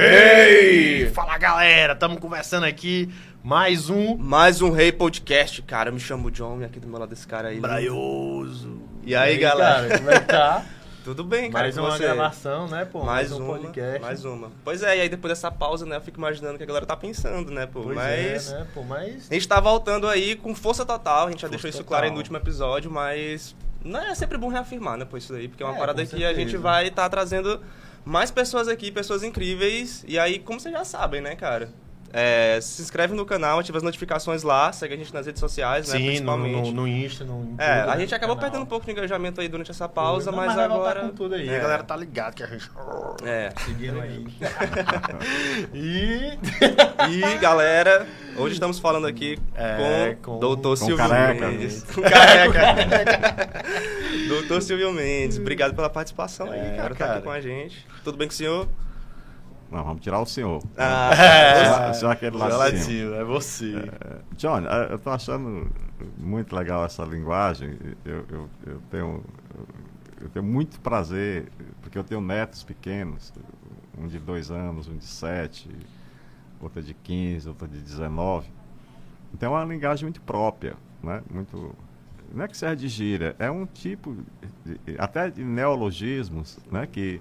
Ei! Fala galera, estamos conversando aqui. Mais um. Mais um Rei Podcast, cara. Eu me chamo John, aqui do meu lado desse cara aí. Braioso. E aí, galera? Cara, como é que tá? Tudo bem, cara. Mais uma você? gravação, né, pô? Mais, um uma, podcast. mais uma. Pois é, e aí depois dessa pausa, né, eu fico imaginando o que a galera tá pensando, né, pô. Pois mas é, né, pô? Mas. a gente tá voltando aí com força total, a gente já Força deixou isso total. claro aí no último episódio, mas não é sempre bom reafirmar, né, pô, isso daí, porque é uma É, parada que a gente vai estar trazendo mais pessoas aqui, pessoas incríveis, e aí, como vocês já sabem, né, cara? É, se inscreve no canal, ativa as notificações lá, segue a gente nas redes sociais, né, Sim, no, principalmente. no, no Insta, no. É, tudo, a né, gente no acabou canal. perdendo um pouco de engajamento aí durante essa pausa, Não, mas, voltar agora. com tudo aí. É. A galera tá ligado que a gente. É. Seguindo aí. e. E galera, hoje estamos falando aqui É, com, com- Doutor com Silvio careca. Mendes. Com careca. Doutor Silvio Mendes, obrigado pela participação aí, É, cara, tá cara. aqui com a gente. Tudo bem com o senhor? Não, vamos tirar o senhor. Ah, É, só aquele cima. cima, é você. É, John, eu tô achando muito legal essa linguagem. Eu, eu, eu tenho, eu tenho muito prazer, porque eu tenho netos pequenos, um de dois anos, um de sete, outra de 15, outra de 19. Então é uma linguagem muito própria, né? Muito, não é que seja de gíria, é um tipo, de- até de neologismos, né? Que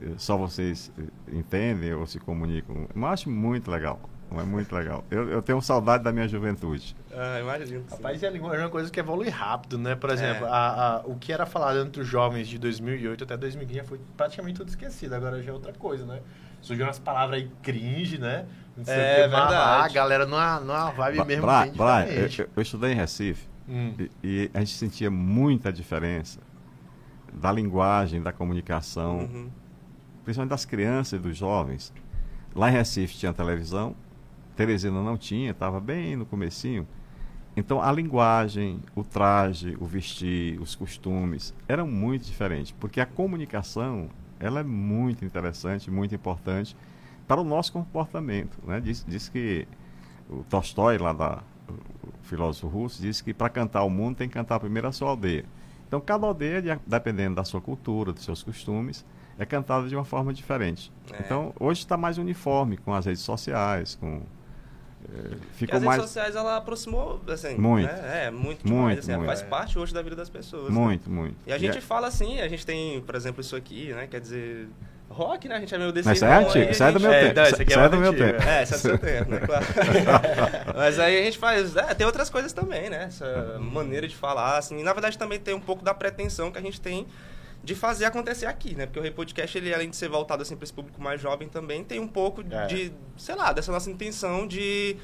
eh, só vocês eh, entendem ou se comunicam. Eu acho muito legal. É muito legal. Eu, eu tenho saudade da minha juventude. ah, imagino. Rapaz, e a linguagem é uma coisa que evolui rápido, né? Por exemplo, É. a- a- o que era falado entre os jovens de 2008 até 2015 já foi praticamente tudo esquecido. Agora já é outra coisa, né? Surgiu umas palavras aí cringe, né? Não sei É, o que, verdade. A galera numa, numa vibe Bra- mesmo Bra- diferente. eu- eu estudei em Recife Hum. e, e a gente sentia muita diferença da linguagem, da comunicação, Uhum. principalmente das crianças e dos jovens. Lá em Recife tinha televisão, Teresina não tinha, estava bem no comecinho. Então a linguagem, o traje, o vestir, os costumes eram muito diferentes, porque a comunicação ela é muito interessante, muito importante para o nosso comportamento. Né? Diz, diz que o Tolstói, lá da, filósofo russo, disse que para cantar o mundo tem que cantar primeiro a sua aldeia. Então cada aldeia, de- dependendo da sua cultura, dos seus costumes, é cantada de uma forma diferente. É. Então hoje está mais uniforme com as redes sociais, com E ficou as redes mais sociais, ela aproximou, assim, Muito. né? É, muito Muito, demais, assim, muito. faz parte hoje da vida das pessoas. né? muito, muito. E a gente é- fala assim, a gente tem, por exemplo, isso aqui, né? Quer dizer, rock, né? A gente é meio desse Mas isso é antigo, isso é do meu É, tempo. não, esse aqui é Isso é do meu antigo, tempo. É, isso é do seu tempo, né? Claro. Mas aí a gente faz. é, tem outras coisas também, né? Essa maneira de falar, assim. E na verdade também tem um pouco da pretensão que a gente tem de fazer acontecer aqui, né? Porque o Rei Podcast, ele, além de ser voltado assim, para esse público mais jovem também, tem um pouco É. de, sei lá, dessa nossa intenção de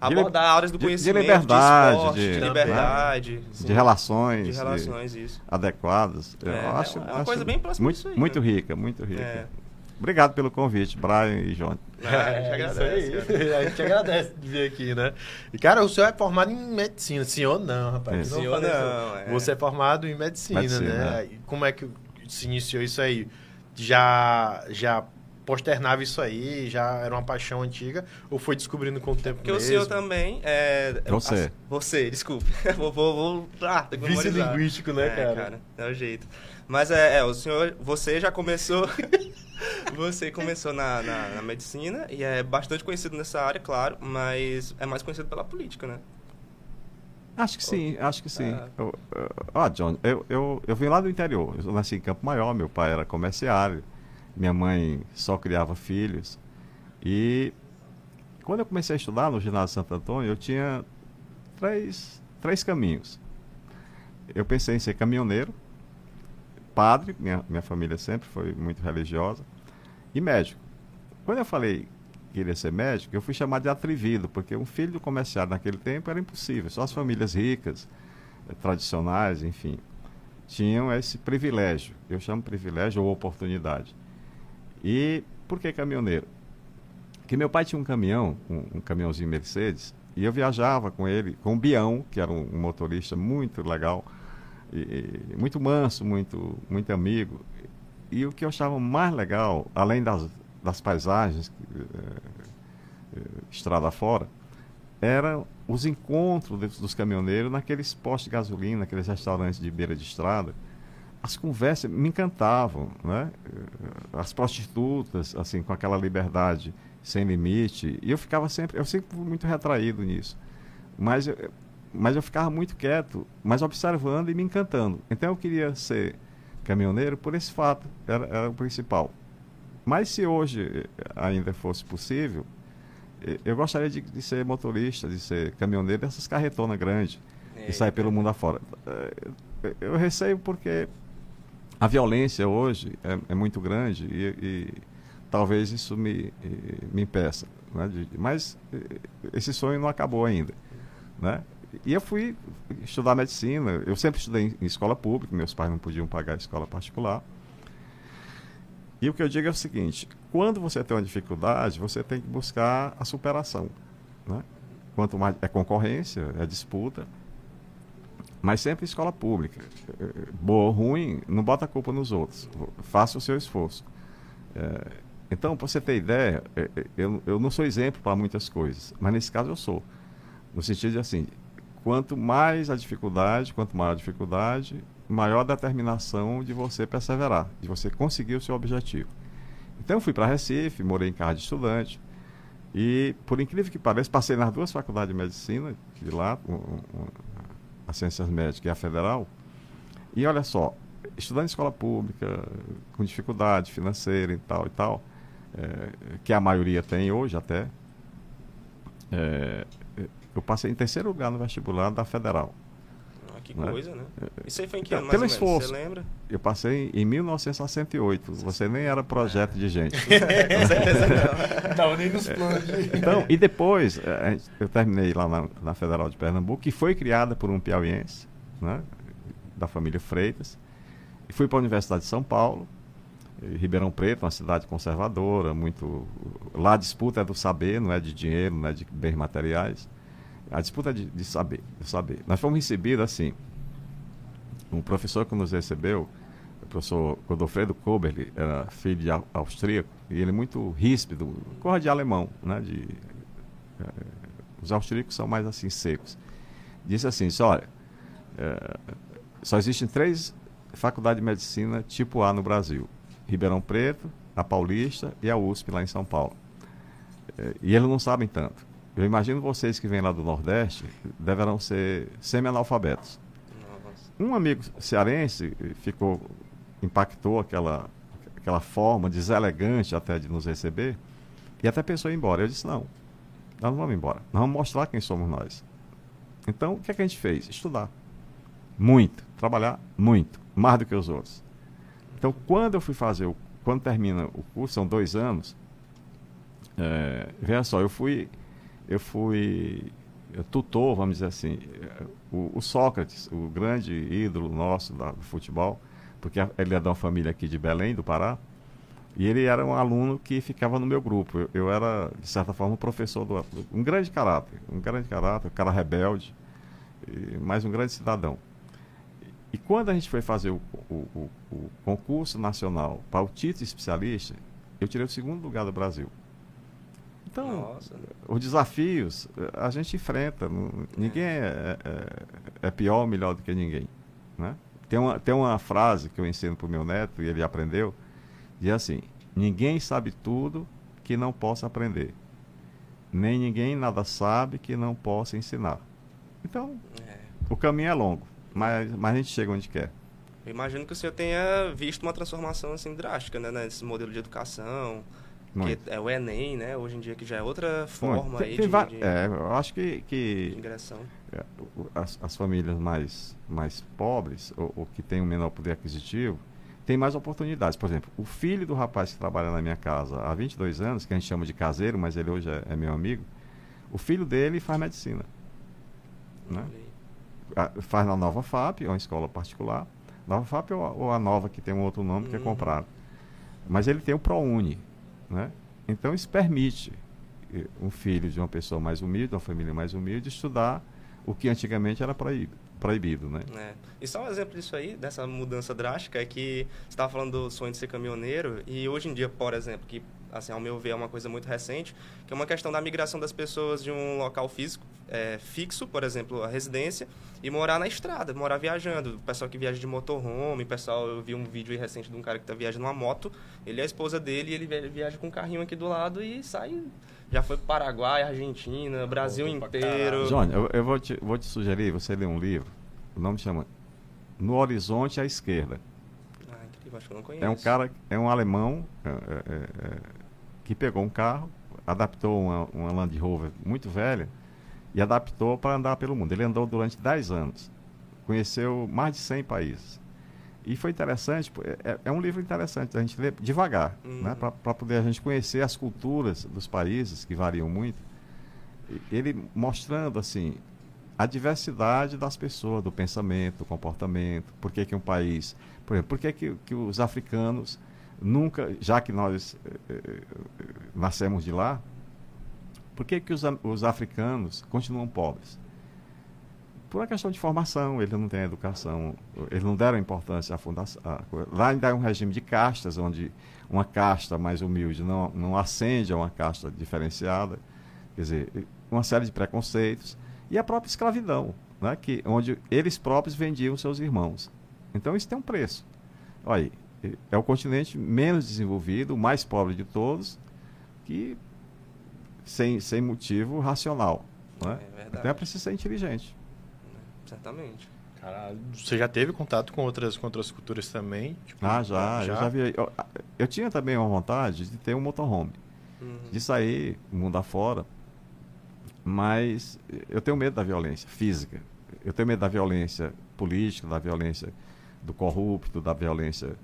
abordar áreas do de- de conhecimento, liberdade, esporte, de, de- liberdade. sim. de relações, De de- relações, isso. adequadas. Eu É, acho, é uma acho coisa bem próxima muito, disso aí, Muito né? rica, muito rica. É. Obrigado pelo convite, Brian e João. Ah, a gente É, agradece, isso cara. aí. A gente agradece de vir aqui, né? E, cara, o senhor é formado em medicina. Senhor não, rapaz. É. Não Senhor falei não, isso. é. Você é formado em medicina, Medicina, né? é. E Como é que se iniciou isso aí? Já, já posternava isso aí? Já era uma paixão antiga? Ou foi descobrindo com o tempo Porque o mesmo? senhor também é. Você. Ah, Você, desculpe. vou, vou, vou. Ah, Vício linguístico, né, é, cara? É o jeito. Mas é, é, o senhor. Você já começou. você começou na, na, na medicina e é bastante conhecido nessa área, claro, mas é mais conhecido pela política, né? Acho que sim, acho que sim. Ah. Eu- eu- Ó, John, eu, eu, eu vim lá do interior. Eu nasci em Campo Maior, meu pai era comerciário, minha mãe só criava filhos. E quando eu comecei a estudar no ginásio Santo Antônio, eu tinha três, três caminhos. Eu pensei em ser caminhoneiro, padre, minha, minha família sempre foi muito religiosa, e médico. Quando eu falei que queria ser médico, eu fui chamado de atrevido, porque um filho do comerciário naquele tempo era impossível. Só as famílias ricas, eh, tradicionais, enfim, tinham esse privilégio. Eu chamo privilégio ou oportunidade. E por que caminhoneiro? Porque meu pai tinha um caminhão, um, um caminhãozinho Mercedes, e eu viajava com ele, com o Bião, que era um, um motorista muito legal, e, e muito manso, muito, muito amigo. E o que eu achava mais legal, além das, das paisagens, eh, eh, estrada fora, eram os encontros dos caminhoneiros naqueles postos de gasolina, naqueles restaurantes de beira de estrada, as conversas me encantavam, né? As prostitutas, assim, com aquela liberdade sem limite, e eu ficava sempre, eu sempre fui muito retraído nisso. Mas eu, mas eu ficava muito quieto, mas observando e me encantando. Então eu queria ser caminhoneiro por esse fato, era, era o principal. Mas se hoje ainda fosse possível, eu gostaria de, de ser motorista, de ser caminhoneiro dessas carretonas grandes e sair pelo mundo afora. Eu receio porque a violência hoje é, é muito grande e, e, talvez isso me, me impeça. Né? Mas esse sonho não acabou ainda. Né? E eu fui estudar medicina. Eu sempre estudei em, escola pública, meus pais não podiam pagar escola particular. E o que eu digo é o seguinte: quando você tem uma dificuldade, você tem que buscar a superação. Né? Quanto mais é concorrência, é disputa, mas sempre escola pública. Boa ou ruim, não bota a culpa nos outros. Faça o seu esforço. É, então, para você ter ideia, é, é, eu, eu não sou exemplo para muitas coisas, mas nesse caso eu sou. No sentido de assim, quanto mais a dificuldade, quanto maior a dificuldade, maior a determinação de você perseverar, de você conseguir o seu objetivo. Então eu fui para Recife, morei em casa de estudante e, por incrível que pareça, passei nas duas faculdades de medicina de lá, um, um, Ciências Médicas e a Federal. E olha só, estudando em escola pública, com dificuldade financeira e tal e tal, é, que a maioria tem hoje até, é, eu passei em terceiro lugar no vestibular da Federal. Que né? coisa, né? Isso aí foi em que então, ano, mais pelo esforço. Você lembra? Eu passei em 1968. Você nem era projeto de gente. Com certeza não. Não, nem nos planos. de- Então, e depois, eh, eu terminei lá na, na Federal de Pernambuco, que foi criada por um piauiense, né, da família Freitas. E fui para a Universidade de São Paulo, em Ribeirão Preto, uma cidade conservadora, muito. Lá a disputa é do saber, não é de dinheiro, não é de bens materiais. A disputa é de, de saber, de saber. Nós fomos recebidos assim. Um professor que nos recebeu, o professor Godofredo Koberli, era filho de au- austríaco, e ele muito ríspido, cor de alemão, né? De, eh, os austríacos são mais assim secos. Disse assim, disse, olha, eh, só existem três faculdades de medicina tipo A no Brasil. Ribeirão Preto, a Paulista e a USP lá em São Paulo. Eh, E eles não sabem tanto. Eu imagino vocês que vêm lá do Nordeste deverão ser semi-analfabetos. Um amigo cearense ficou, impactou aquela, aquela forma deselegante até de nos receber e até pensou em ir embora. Eu disse: não, nós não vamos embora, nós vamos mostrar quem somos nós. Então, o que, é que a gente fez? Estudar. Muito. Trabalhar muito. Mais do que os outros. Então, quando eu fui fazer, o, quando termina o curso, são dois anos, é, veja só, eu fui, eu fui eh, tutor, vamos dizer assim, eh, o, o Sócrates, o grande ídolo nosso da- do futebol, porque ele é de uma família aqui de Belém, do Pará, e ele era um aluno que ficava no meu grupo. Eu, eu era, de certa forma, um professor, do, um grande caráter, um grande caráter, um cara rebelde, e- mas um grande cidadão. E quando a gente foi fazer o- o- o concurso nacional para o título especialista, eu tirei o segundo lugar do Brasil. Então, Nossa. os desafios eh, a gente enfrenta. ninguém é, é- é pior ou melhor do que ninguém. Né? Tem, uma, tem uma frase que eu ensino para o meu neto e ele aprendeu, diz assim, ninguém sabe tudo que não possa aprender. Nem ninguém nada sabe que não possa ensinar. Então, É. o caminho é longo, mas, mas a gente chega onde quer. Eu imagino que o senhor tenha visto uma transformação assim drástica, né, nesse modelo de educação, Muito. que é o Enem, né, hoje em dia que já é outra forma aí Tem de, de- é, eu acho que, que ingressão. É, o- as, as famílias mais, mais pobres, ou, ou que têm um menor poder aquisitivo, têm mais oportunidades. Por exemplo, o filho do rapaz que trabalha na minha casa há 22 anos, que a gente chama de caseiro, mas ele hoje é, é meu amigo, o filho dele faz medicina. Né? Faz na Nova FAP, é uma escola particular. Nova FAP ou a, ou a Nova, que tem um outro nome, que é Uhum. comprado. Mas ele tem o ProUni. Né? Então isso permite eh, um filho de uma pessoa mais humilde, uma família mais humilde, estudar o que antigamente era proibido. proibido né? É. E só um exemplo disso aí, dessa mudança drástica, é que você estava falando do sonho de ser caminhoneiro, e hoje em dia, por exemplo, que, assim, ao meu ver, é uma coisa muito recente, que é uma questão da migração das pessoas de um local físico é, fixo, por exemplo, a residência, e morar na estrada, morar viajando. O pessoal que viaja de motorhome, pessoal, eu vi um vídeo recente de um cara que está viajando uma moto, ele é a esposa dele, e ele viaja com um carrinho aqui do lado e sai. Já foi para Paraguai, Argentina, Brasil inteiro. Johnny, eu, eu, vou, te, vou te sugerir, você ler um livro, o nome chama No Horizonte à Esquerda. Ah, incrível, acho que eu não conheço. É um cara, é um alemão é, é, é, que pegou um carro, adaptou uma, uma Land Rover muito velha, e adaptou para andar pelo mundo. Ele andou durante 10 anos, conheceu mais de 100 países. E foi interessante, é, é um livro interessante a gente ler devagar, uhum. né, para poder a gente conhecer as culturas dos países, que variam muito. Ele mostrando assim a diversidade das pessoas, do pensamento, do comportamento, por que, que um país. Por exemplo, por que, que, que os africanos nunca, já que nós eh, eh, nascemos de lá, por que, que os, os africanos continuam pobres? Por uma questão de formação, eles não têm educação, eles não deram importância à fundação. À, lá ainda é um regime de castas, onde uma casta mais humilde não, não ascende a uma casta diferenciada, quer dizer, uma série de preconceitos, e a própria escravidão, né, que, onde eles próprios vendiam seus irmãos. Então isso tem um preço. Olha aí, é o continente menos desenvolvido, mais pobre de todos, que sem, sem motivo racional. Né? É verdade. Então é preciso ser inteligente. Certamente. Caralho, você já teve contato com outras, com outras culturas também? Tipo, ah, já, já. Eu já vi. Eu, eu, tinha também uma vontade de ter um motorhome. Uhum. De sair mundo afora. Mas eu tenho medo da violência física. Eu tenho medo da violência política, da violência do corrupto, da violência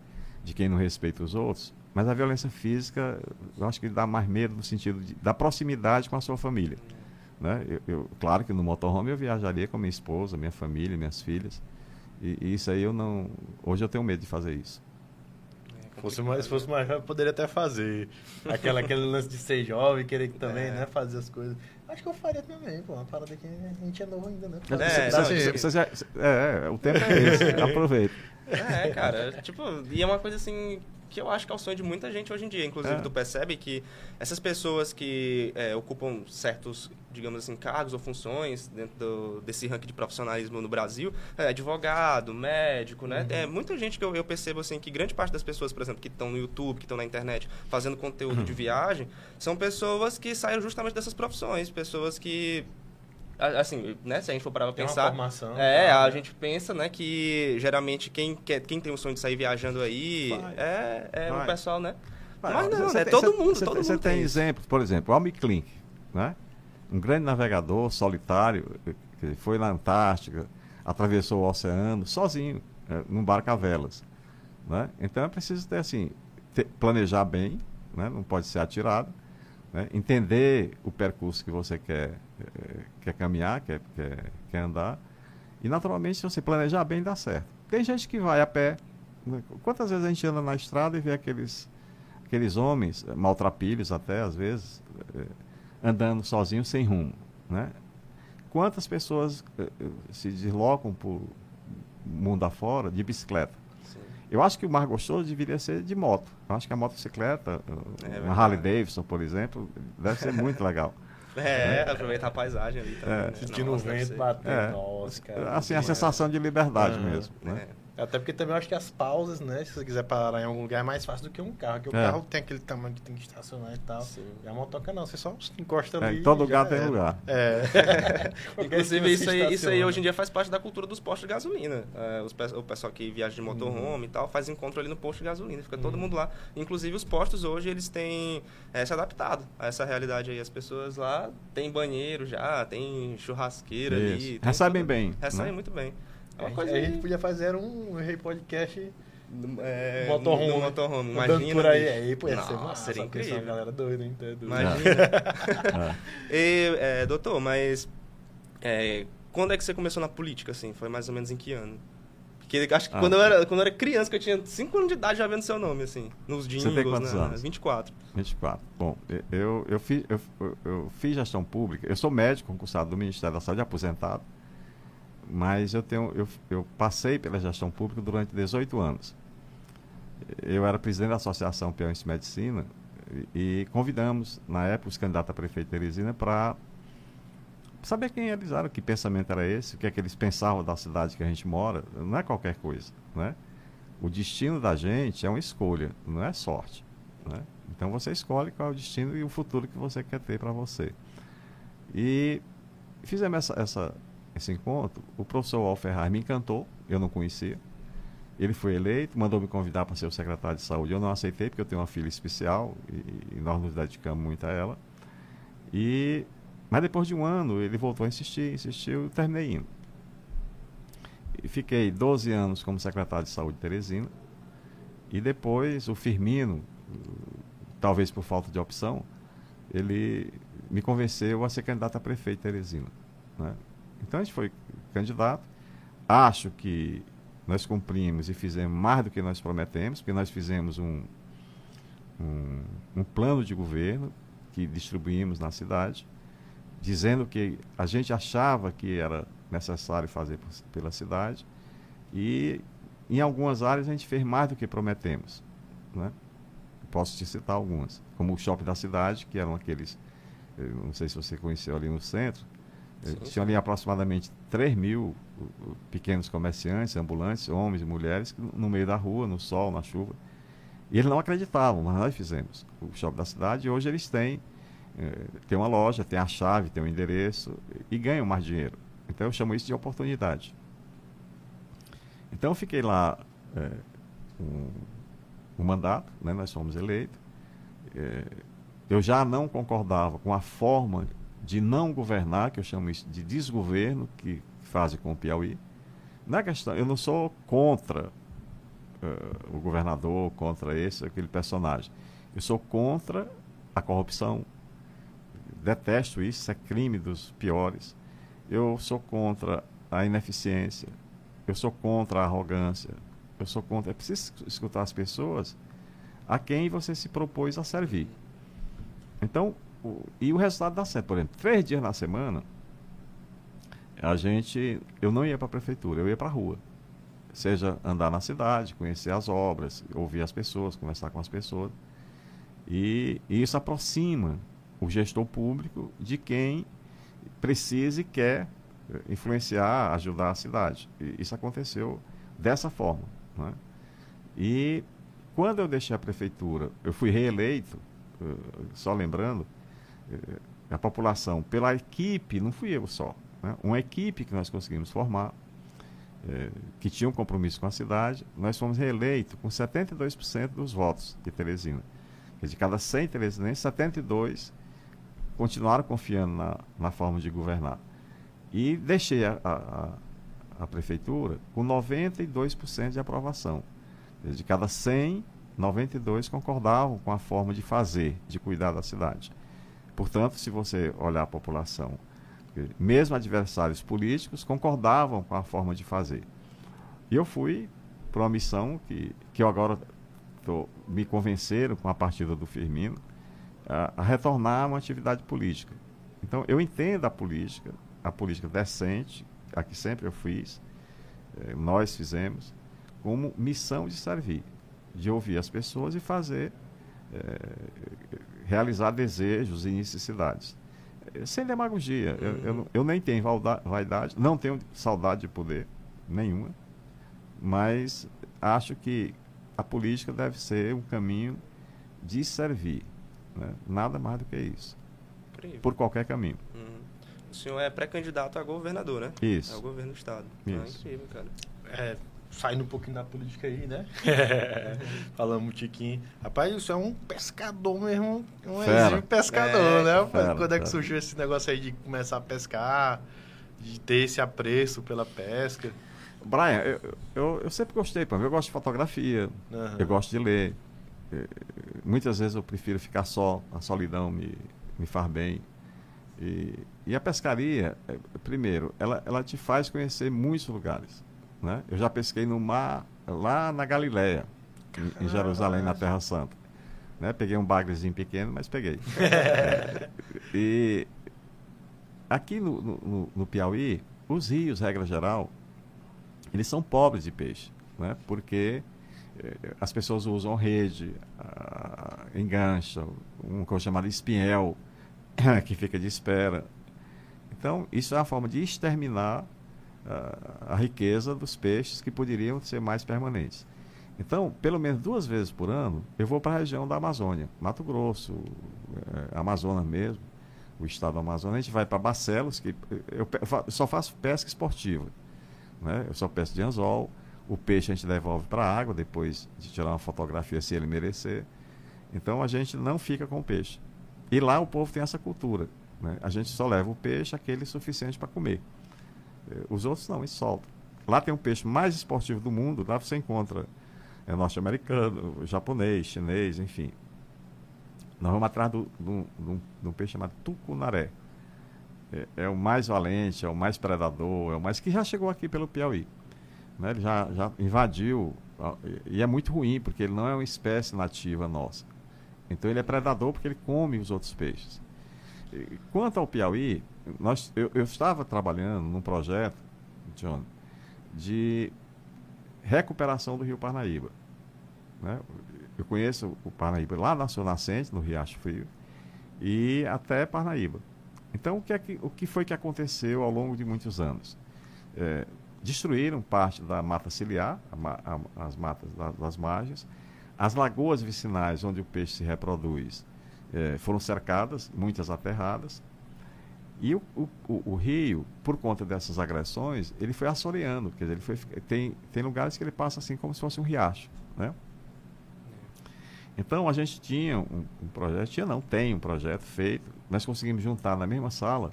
de quem não respeita os outros. Mas a violência física, eu acho que dá mais medo no sentido de, da proximidade com a sua família. Né? Eu, eu, claro que no motorhome eu viajaria com minha esposa, minha família, minhas filhas. E, e isso aí eu não. Hoje eu tenho medo de fazer isso. É fosse mais, se fosse mais jovem, poderia até fazer. Aquela, aquele lance de ser jovem, querer também, é. né? Fazer as coisas. Acho que eu faria também, pô. Uma parada que a gente é novo ainda, né? É, não, você, você, você, é, o tempo é esse. Aproveita. É, cara. tipo, e é uma coisa assim que eu acho que é o sonho de muita gente hoje em dia. Inclusive, é. tu percebe que essas pessoas que é, ocupam certos, digamos assim, cargos ou funções dentro do, desse ranking de profissionalismo no Brasil, é, advogado, médico, né? Uhum. É muita gente que eu, eu, percebo, assim, que grande parte das pessoas, por exemplo, que estão no YouTube, que estão na internet fazendo conteúdo uhum. de viagem, são pessoas que saíram justamente dessas profissões, pessoas que assim, né, se a gente for parar pra pensar, uma formação, é, a gente pensa, né, que geralmente quem quer, quem tem o sonho de sair viajando aí Vai. é, é o pessoal, né? Vai. Mas não, é todo mundo, você, todo você mundo tem, tem exemplos, por exemplo, Almi Klink, né? Um grande navegador solitário que foi na Antártica, atravessou o oceano sozinho, é, num barco a velas, né? Então é preciso ter assim, ter, planejar bem, né? Não pode ser atirado né? entender o percurso que você quer, eh, quer caminhar, quer, quer, quer andar. E, naturalmente, se você planejar bem, dá certo. Tem gente que vai a pé. Né? Quantas vezes a gente anda na estrada e vê aqueles, aqueles homens, eh, maltrapilhos até, às vezes, eh, andando sozinhos, sem rumo. Né? Quantas pessoas se deslocam por mundo afora de bicicleta? Eu acho que o mais gostoso deveria ser de moto. Eu acho que a motocicleta, é uma Harley Davidson, por exemplo, deve ser muito legal. É, é, aproveitar a paisagem ali também. É. Sentindo o vento bater. É. Nossa, cara. Assim, a sensação de liberdade mesmo. Né? É. Até porque também eu acho que as pausas, né? Se você quiser parar em algum lugar, é mais fácil do que um carro. Porque o é. carro tem aquele tamanho que tem que estacionar e tal. Sim. E a motoca não, você só encosta é, ali. É, em todo lugar tem lugar. É. Inclusive, isso aí, isso aí hoje em dia faz parte da cultura dos postos de gasolina. É, os, o pessoal que viaja de motorhome uhum. e tal faz encontro ali no posto de gasolina. Fica uhum. todo mundo lá. Inclusive, os postos hoje, eles têm é, se adaptado a essa realidade aí. As pessoas lá têm banheiro já, tem churrasqueira isso. ali. Recebem bem. Recebem né? muito bem. É a, gente, a gente podia fazer um Rei Podcast é, motorhome. No motorhome. Imagina. Por aí, aí pô, ser massa, seria incrível. galera doida, hein? Tá Imagina. e, é, doutor, mas é, quando é que você começou na política, assim? Foi mais ou menos em que ano? Porque acho que ah, quando, eu era, quando eu era criança, que eu tinha 5 anos de idade, já vendo seu nome, assim, nos jingles, Você tem quantos né? anos? 24. 24. Bom, eu, eu, fiz, eu, eu fiz gestão pública, eu sou médico concursado do Ministério da Saúde, aposentado mas eu, tenho, eu, eu passei pela gestão pública durante 18 anos. Eu era presidente da Associação Peões de Medicina e, e convidamos, na época, os candidatos a prefeito de Teresina para saber quem eles eram, que pensamento era esse, o que é que eles pensavam da cidade que a gente mora, não é qualquer coisa, né? O destino da gente é uma escolha, não é sorte, né? Então você escolhe qual é o destino e o futuro que você quer ter para você. E fizemos essa, essa, esse encontro, o professor Alferrar me encantou, eu não conhecia. Ele foi eleito, mandou me convidar para ser o secretário de saúde. Eu não aceitei porque eu tenho uma filha especial e, e nós nos dedicamos muito a ela. E mas depois de um ano, ele voltou a insistir, insistiu e terminei indo. E fiquei 12 anos como secretário de saúde de Teresina. E depois o Firmino, talvez por falta de opção, ele me convenceu a ser candidato a prefeito de Teresina. Né? Então a gente foi candidato. Acho que nós cumprimos e fizemos mais do que nós prometemos, porque nós fizemos um, um, um plano de governo que distribuímos na cidade dizendo que a gente achava que era necessário fazer pela cidade e em algumas áreas a gente fez mais do que prometemos. Né? Posso te citar algumas, como o shopping da cidade, que eram aqueles, não sei se você conheceu ali no centro, eh, sim, tinha ali aproximadamente 3 mil pequenos comerciantes, ambulantes, homens e mulheres, no meio da rua, no sol, na chuva. E eles não acreditavam, mas nós fizemos o shopping da cidade e hoje eles têm é, tem uma loja, tem a chave, tem o um endereço e ganham mais dinheiro. Então eu chamo isso de oportunidade. Então eu fiquei lá é, um, um, mandato, né, nós fomos eleitos. É, eu já não concordava com a forma de não governar, que eu chamo isso de desgoverno, que fazem com o Piauí. Na questão, eu não sou contra uh, o governador, contra esse, aquele personagem. Eu sou contra a corrupção, detesto isso é crime dos piores. Eu sou contra a ineficiência, eu sou contra a arrogância, eu sou contra. É preciso escutar as pessoas a quem você se propôs a servir. Então, o, e o resultado dá certo. Por exemplo, três dias na semana, a gente, eu não ia para a prefeitura, eu ia para a rua. Seja andar na cidade, conhecer as obras, ouvir as pessoas, conversar com as pessoas. E, e isso aproxima o gestor público de quem precisa e quer eh, influenciar, ajudar a cidade. E isso aconteceu dessa forma. Né? E quando eu deixei a prefeitura, eu fui reeleito, eh, só lembrando, a população, pela equipe, não fui eu só, né? uma equipe que nós conseguimos formar, que tinha um compromisso com a cidade, nós fomos reeleitos com 72% dos votos de Teresina. De cada 100 teresinenses, 72 continuaram confiando na, na forma de governar. E deixei a, a, a prefeitura com 92% de aprovação. De cada 100, 92 concordavam com a forma de fazer, de cuidar da cidade. Portanto, se você olhar a população, mesmo adversários políticos concordavam com a forma de fazer. E eu fui para uma missão que, que eu agora tô, me convenceram com a partida do Firmino, a, a retornar a uma atividade política. Então, eu entendo a política, a política decente, a que sempre eu fiz, eh, nós fizemos, como missão de servir, de ouvir as pessoas e fazer, eh, realizar desejos e necessidades. Eh, sem demagogia. Eu, eu, eu, nem tenho vaidade, não tenho saudade de poder nenhuma, mas acho que a política deve ser um caminho de servir né? Nada mais do que isso. Incrível. Por qualquer caminho. Uhum. O senhor é pré-candidato a governador, né? Isso. É o governo do estado. Isso. Ah, incrível, cara. É, saindo um pouquinho da política aí, né? Falamos um tiquinho. Rapaz, isso é um pescador mesmo, um exímio pescador, é, né? Fera, Quando é que surgiu esse negócio aí de começar a pescar, de ter esse apreço pela pesca? Brian, eu, eu, eu sempre gostei, eu gosto de fotografia, uhum. eu gosto de ler. É, muitas vezes eu prefiro ficar só, a solidão me, me faz bem. E, e a pescaria, é, primeiro, ela, ela te faz conhecer muitos lugares. Né? Eu já pesquei no mar, lá na Galileia, em, em Jerusalém, na Terra Santa. Né? Peguei um bagrezinho pequeno, mas peguei. é, e aqui no, no, no, Piauí, os rios, regra geral, eles são pobres de peixe, né? porque eh, as pessoas usam rede, uh, engancham, um coisa chamado espinhel, que fica de espera. Então, Então, isso é uma forma de exterminar uh, a riqueza dos peixes que poderiam ser mais permanentes. Então, pelo menos duas vezes por ano, eu vou para a região da Amazônia, Mato Grosso, é, Amazonas mesmo, o estado do Amazonas. A gente vai para Barcelos, que eu, eu só faço pesca esportiva. Né? Eu só pesco de anzol, o peixe a gente devolve para a água depois de tirar uma fotografia se ele merecer. Então a gente não fica com o peixe. E lá o povo tem essa cultura. Né? A gente só leva o peixe aquele suficiente para comer. Eh, os outros não, e solta. Lá tem o peixe mais esportivo do mundo, lá você encontra é, norte-americano, japonês, chinês, enfim. Nós vamos atrás de um peixe chamado tucunaré. É, é, o mais valente, é o mais predador, é o mais que já chegou aqui pelo Piauí. Né? Ele já, já invadiu, e é muito ruim, porque ele não é uma espécie nativa nossa. Então ele é predador porque ele come os outros peixes. Quanto ao Piauí, nós, eu, eu, estava trabalhando num projeto, John, de recuperação do Rio Parnaíba. Né? Eu conheço o Parnaíba lá na sua nascente, no Riacho Frio, e até Parnaíba. Então, o que, é que, o que foi que aconteceu ao longo de muitos anos? É, destruíram parte da mata ciliar, a, a, as matas da, das margens, as lagoas vicinais onde o peixe se reproduz é, foram cercadas, muitas aterradas, e o, o, o, rio, por conta dessas agressões, ele foi assoreando, quer dizer, ele foi, tem, tem lugares que ele passa assim como se fosse um riacho, né? Então a gente tinha um, um, projeto, tinha não, tem um projeto feito, nós conseguimos juntar na mesma sala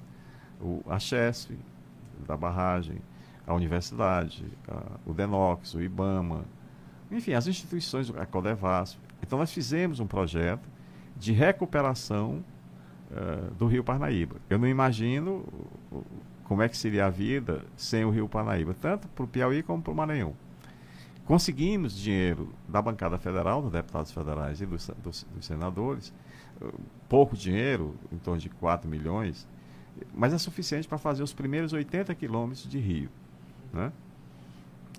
o, a CHESF da barragem, a universidade, a, o DENOX, o IBAMA, enfim, as instituições, a Codevasf. Então nós fizemos um projeto de recuperação uh, do Rio Parnaíba. Eu não imagino como é que seria a vida sem o Rio Parnaíba, tanto para o Piauí como para o Maranhão. Conseguimos dinheiro da bancada federal, dos deputados federais e dos, dos, dos senadores, pouco dinheiro, em torno de 4 milhões, mas é suficiente para fazer os primeiros 80 quilômetros de rio. Né?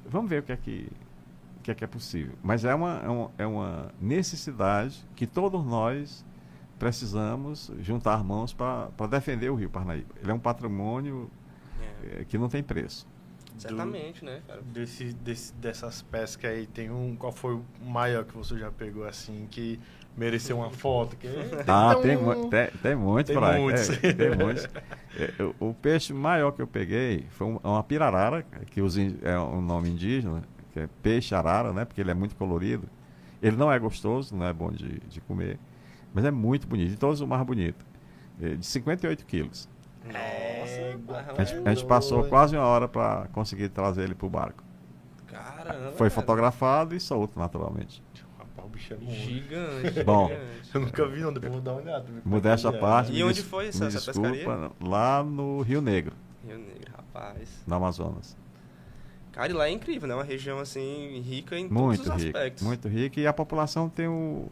Vamos ver o que é que, que, é, que é possível. Mas é uma, é, uma, é uma necessidade que todos nós precisamos juntar mãos para defender o Rio Parnaíba. Ele é um patrimônio é. É, que não tem preço. Certamente, do, né, cara? Desse, desse, dessas pescas aí, tem um. Qual foi o maior que você já pegou assim, que mereceu uma foto? Que, ah, tem, um... tem, tem muitos, tem muitos. É, tem muitos. É, o, o, peixe maior que eu peguei foi uma pirarara, que os, é um nome indígena, que é peixe arara, né? Porque ele é muito colorido. Ele não é gostoso, não é bom de, de comer, mas é muito bonito. De todos o mais bonito. É, de 58 quilos. Nossa, a gente, a gente passou quase uma hora para conseguir trazer ele para o barco. Caramba. Foi fotografado e solto, naturalmente. Rapaz, o bicho é gigante. Bom, gigante. eu nunca vi, não. Depois vou dar uma olhada. Modéstia à parte. E onde foi essa, essa desculpa, pescaria? Lá no Rio Negro. Rio Negro, rapaz. No Amazonas. Cara, e lá é incrível, né? Uma região assim rica em muito todos os rico, aspectos. Muito rica e a população tem o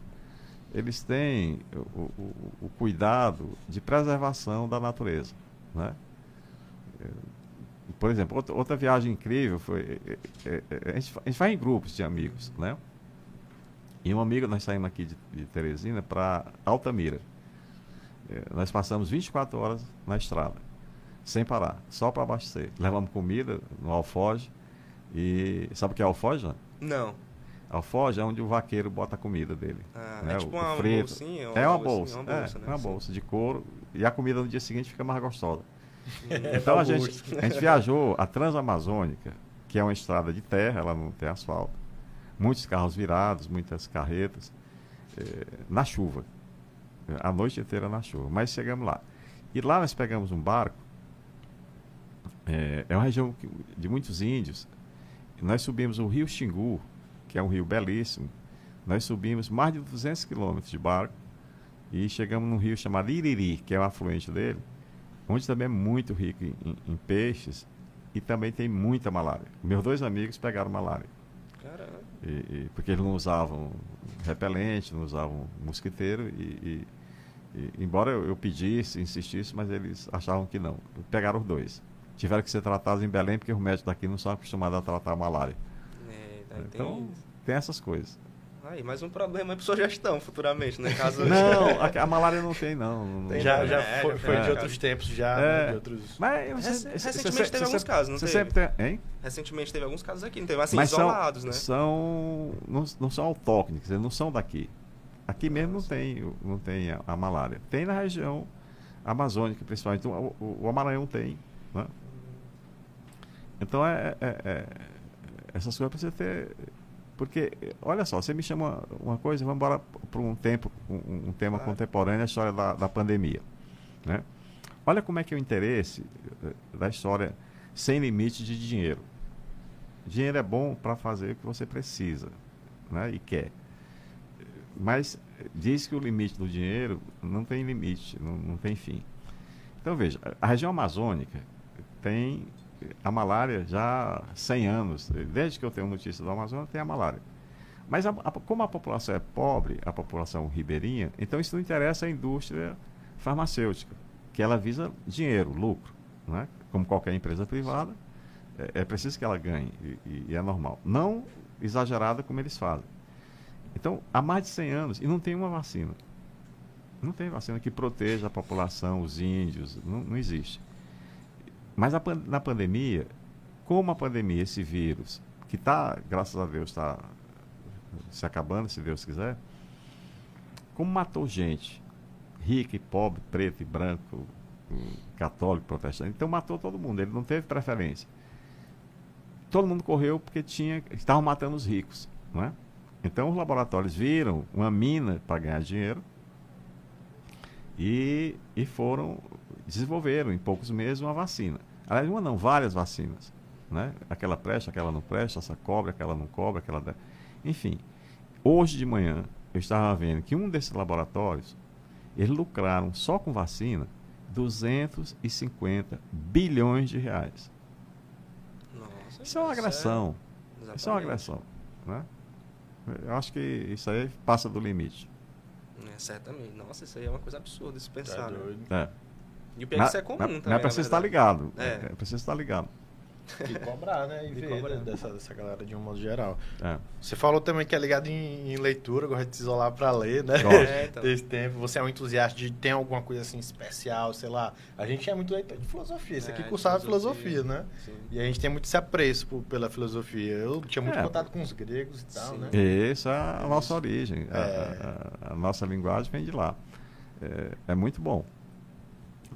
eles têm o, o, o cuidado de preservação da natureza, né? Por exemplo, outra, outra viagem incrível foi. É, é, é, a, gente, a gente vai em grupos de amigos, né? E um amigo, nós saímos aqui de, de Teresina para Altamira. Nós passamos 24 horas na estrada, sem parar, só para abastecer. Levamos comida no alfoge. E sabe o que é alfoge? Não. Alfoge é onde o vaqueiro bota a comida dele. Ah, né? É tipo o, uma frito. bolsinha? é uma bolsa, bolsa, uma bolsa, é, né? uma bolsa de couro. E a comida no dia seguinte fica mais gostosa. É, então a gente, a gente viajou a Transamazônica, que é uma estrada de terra, ela não tem asfalto. Muitos carros virados, muitas carretas, eh, na chuva. A noite inteira na chuva. Mas chegamos lá. E lá nós pegamos um barco. É, é uma região de muitos índios. Nós subimos o rio Xingu, que é um rio belíssimo. Nós subimos mais de 200 quilômetros de barco e chegamos num rio chamado Iriri, que é o afluente dele onde também é muito rico em, em, peixes e também tem muita malária. Meus dois amigos pegaram malária. E, e, porque eles não usavam repelente, não usavam mosquiteiro e, e embora eu, eu, pedisse, insistisse, mas eles achavam que não. Pegaram os dois. Tiveram que ser tratados em Belém porque os médicos daqui não são acostumados a tratar a malária. É, tá, então, tem... tem essas coisas. Aí, mais um problema para sua gestão futuramente, né? Caso... Não, a, a, malária não tem, não. não tem, já já é, foi, foi é. de outros tempos, já. Né, é. de outros... Mas você, recentemente teve alguns casos, não você teve? Sempre tem, hein? Recentemente teve alguns casos aqui, não teve? Assim, Mas isolados, são, né? São, não, não são autóctones, não são daqui. Aqui mesmo Nossa. não tem, não tem a, a, malária. Tem na região amazônica, principalmente. O, o, o Amaranhão tem. Né? Então, é, é, é, essas coisas você ter porque, olha só, você me chama uma coisa, vamos embora para um tempo, um, um tema contemporâneo, a história da, da pandemia. Né? Olha como é que é o interesse eh, da história sem limite de dinheiro. Dinheiro é bom para fazer o que você precisa né? e quer. Mas diz que o limite do dinheiro não tem limite, não, não tem fim. Então, veja, a região amazônica tem a malária já há 100 anos. Desde que eu tenho notícia do Amazonas, tem a malária. Mas a, a, como a população é pobre, a população ribeirinha, então isso não interessa à indústria farmacêutica, que ela visa dinheiro, lucro. Né? Como qualquer empresa privada, é, é preciso que ela ganhe, e, e é normal. Não exagerada como eles fazem. Então, há mais de 100 anos, e não tem uma vacina. Não tem vacina que proteja a população, os índios, não, não existe. Mas a, na pandemia, como a pandemia, esse vírus, que está, graças a Deus, está se acabando, se Deus quiser, como matou gente, rica e pobre, preto e branco, católico, protestante, então matou todo mundo, ele não teve preferência. Todo mundo correu porque tinha, estavam matando os ricos, não é? Então os laboratórios viram uma mina para ganhar dinheiro e, e foram desenvolveram em poucos meses uma vacina. Aliás, uma não, várias vacinas. Né? Aquela presta, aquela não presta, essa cobra, aquela não cobra, aquela. Enfim, hoje de manhã eu estava vendo que um desses laboratórios, eles lucraram só com vacina 250 bilhões de reais. Nossa, isso é uma agressão. É... Isso é uma agressão. Né? Eu acho que isso aí passa do limite. É, certamente. Nossa, isso aí é uma coisa absurda se pensar. Tá né? É. E o pior é que isso é comum também. Não é preciso estar ligado. É. é preciso estar ligado. E cobrar, né? E ver cobrar. Dessa, dessa galera de um modo geral. É. Você falou também que é ligado em, em leitura, gosta de se isolar para ler, né? É, então. Desse tempo. Você é um entusiasta de tem alguma coisa assim especial, sei lá. A gente é muito leitor de filosofia. Esse aqui é, cursava filosofia, filosofia, né? Sim. E a gente tem muito esse apreço por, pela filosofia. Eu tinha muito é. contato com os gregos e tal, Sim. né? Essa é a nossa origem. A, é. a, a, nossa linguagem vem de lá. É, é muito bom.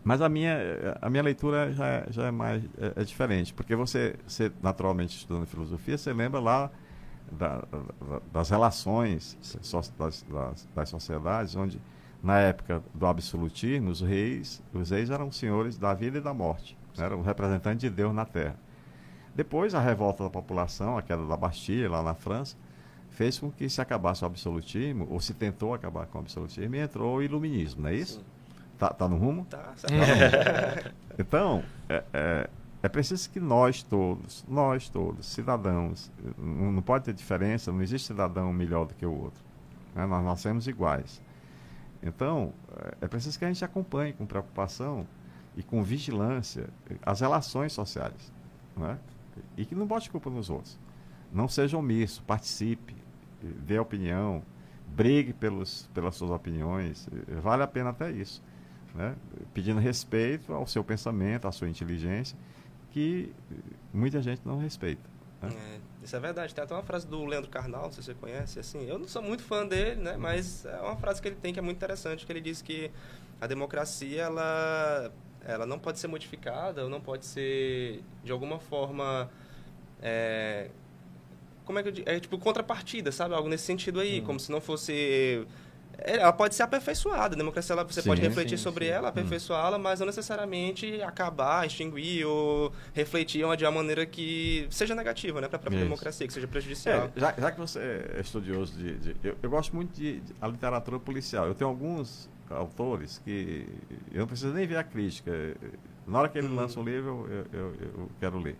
Mas a minha, a minha leitura já é, já é mais é, é diferente, porque você, você, naturalmente, estudando filosofia, você lembra lá da, da, das relações das, das, das, sociedades, onde, na época do absolutismo, os reis, os reis eram senhores da vida e da morte, né? eram representantes de Deus na Terra. Depois, a revolta da população, a queda da Bastilha, lá na França, fez com que se acabasse o absolutismo, ou se tentou acabar com o absolutismo, e entrou o iluminismo, não é isso? Sim. Tá, tá no rumo? Tá, tá é. Então, é, é, é, preciso que nós todos, nós todos, cidadãos, não, não, pode ter diferença, não existe cidadão melhor do que o outro. Né? Nós nascemos iguais. Então, é, é preciso que a gente acompanhe com preocupação e com vigilância as relações sociais. Né? E que não bote culpa nos outros. Não seja omisso, participe, dê opinião, brigue pelos, pelas suas opiniões. Vale a pena até isso né? pedindo respeito ao seu pensamento, à sua inteligência, que muita gente não respeita. Né? É, isso é verdade. Tem até uma frase do Leandro Carnal, se você conhece, assim, eu não sou muito fã dele, né? mas é uma frase que ele tem que é muito interessante, que ele diz que a democracia, ela, ela não pode ser modificada, ou não pode ser, de alguma forma... É, como é que eu digo? É tipo contrapartida, sabe? Algo nesse sentido aí, hum. como se não fosse ela pode ser aperfeiçoada. A democracia, ela, você sim, pode refletir sim, sobre sim. ela, hum. aperfeiçoá-la, mas não necessariamente acabar, extinguir ou refletir de uma maneira que seja negativa né, para a própria Isso. democracia, que seja prejudicial. É, já, já, que você é estudioso de. de eu, eu, gosto muito de, de, a literatura policial. Eu tenho alguns autores que eu não preciso nem ver a crítica. Na hora que ele hum. lança um livro, eu, eu, eu quero ler.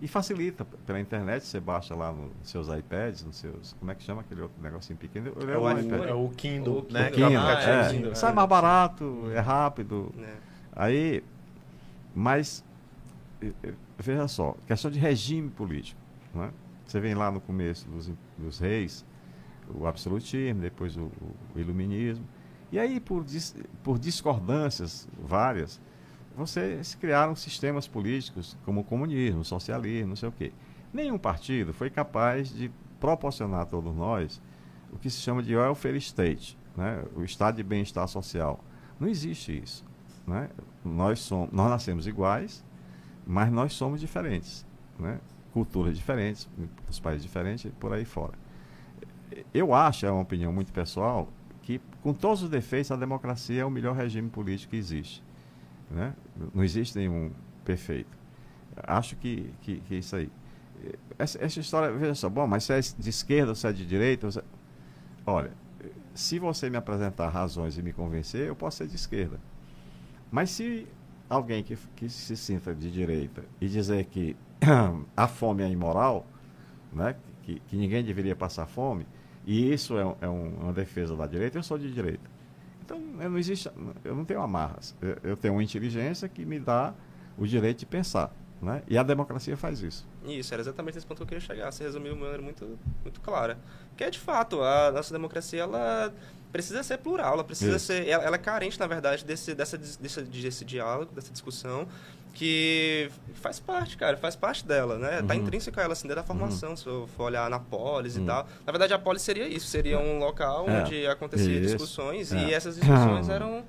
E facilita pela internet, você baixa lá nos seus iPads, nos seus. Como é que chama aquele outro negocinho pequeno? Eu é, o, iPad. é o Kindle, o né? Kindle, ah, é, é. Sai mais barato, é rápido. É. Aí, mas veja só, questão de regime político. Né? Você vem lá no começo dos, dos reis, o absolutismo, depois o, o iluminismo. E aí, por, dis, por discordâncias várias, vocês criaram sistemas políticos como o comunismo, o socialismo, não sei o quê. Nenhum partido foi capaz de proporcionar a todos nós o que se chama de welfare state, né? o estado de bem-estar social. Não existe isso. Né? Nós, somos, nós nascemos iguais, mas nós somos diferentes. Né? Culturas diferentes, os países diferentes, por aí fora. Eu acho, é uma opinião muito pessoal, que com todos os defeitos, a democracia é o melhor regime político que existe. Né? Não existe nenhum perfeito. Acho que, que, que isso aí. Essa, essa, história, veja só, bom, mas se é de esquerda se é de direita, olha, se você me apresentar razões e me convencer, eu posso ser de esquerda. Mas se alguém que, que se sinta de direita e dizer que a fome é imoral, né, que, que ninguém deveria passar fome, e isso é, é um, uma defesa da direita, eu sou de direita. Então, não existe, eu não tenho amarras. Eu, eu tenho uma inteligência que me dá o direito de pensar. Né? E a democracia faz isso. Isso, era exatamente esse ponto que eu queria chegar. Você resumiu de maneira muito, muito clara. Que é, de fato, a nossa democracia, ela precisa ser plural, ela precisa isso. ser... Ela, ela, é carente, na verdade, desse, dessa, desse, desse diálogo, dessa discussão, que faz parte, cara, faz parte dela, né? Tá uhum. Tá intrínseca ela, assim, desde a formação, uhum. se eu for olhar na polis uhum. e tal. Na verdade, a polis seria isso, seria um local é. onde aconteciam discussões é. e essas discussões eram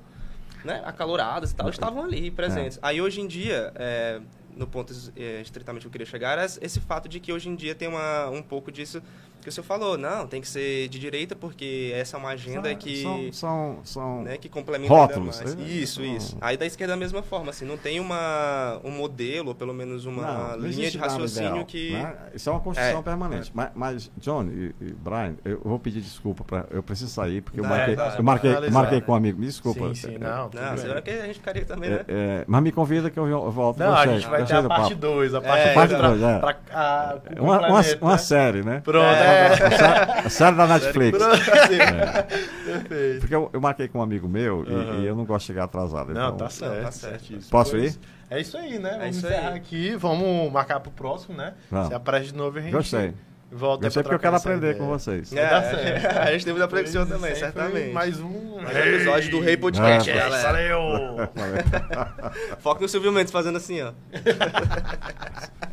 né, acaloradas e tal, estavam ali presentes. É. Aí, hoje em dia, é, no ponto é, estritamente que eu queria chegar, era esse fato de que hoje em dia tem uma, um pouco disso que o senhor falou, não, tem que ser de direita porque essa é uma agenda são, que são, são, são né, que complementa rótulos, mais. Né? Isso, isso. Aí da esquerda da mesma forma, assim, não tem uma um modelo, ou pelo menos uma não, linha de raciocínio ideal, que né? isso é uma construção é, permanente. É. Mas, mas, John e, e, Brian, eu vou pedir desculpa para eu preciso sair porque eu marquei, é, eu marquei, marquei né? com um amigo. Me desculpa. Sim, sim, não. Não, será que a gente ficaria também, né? É, é, mas me convida que eu volto. Não, a gente vai ter a parte 2, a parte 2 é. Uma, uma, uma série, né? Pronto. É. A série da Netflix. É. Perfeito. Porque eu, eu, marquei com um amigo meu uhum. e, e, eu não gosto de chegar atrasado. Não, então... tá certo. Não, tá certo. Posso ir? É isso aí, né? Vamos é encerrar aí. aqui. Vamos marcar pro próximo, né? Vamos. Se aparece de novo, a gente. Gostei. Volta Gostei porque eu quero aprender ideia. com vocês. É, é, a gente teve muita aprender também, certamente. Mais um mais episódio do Rei Podcast, é, galera. Valeu! Foca no Silvio Mendes fazendo assim, ó.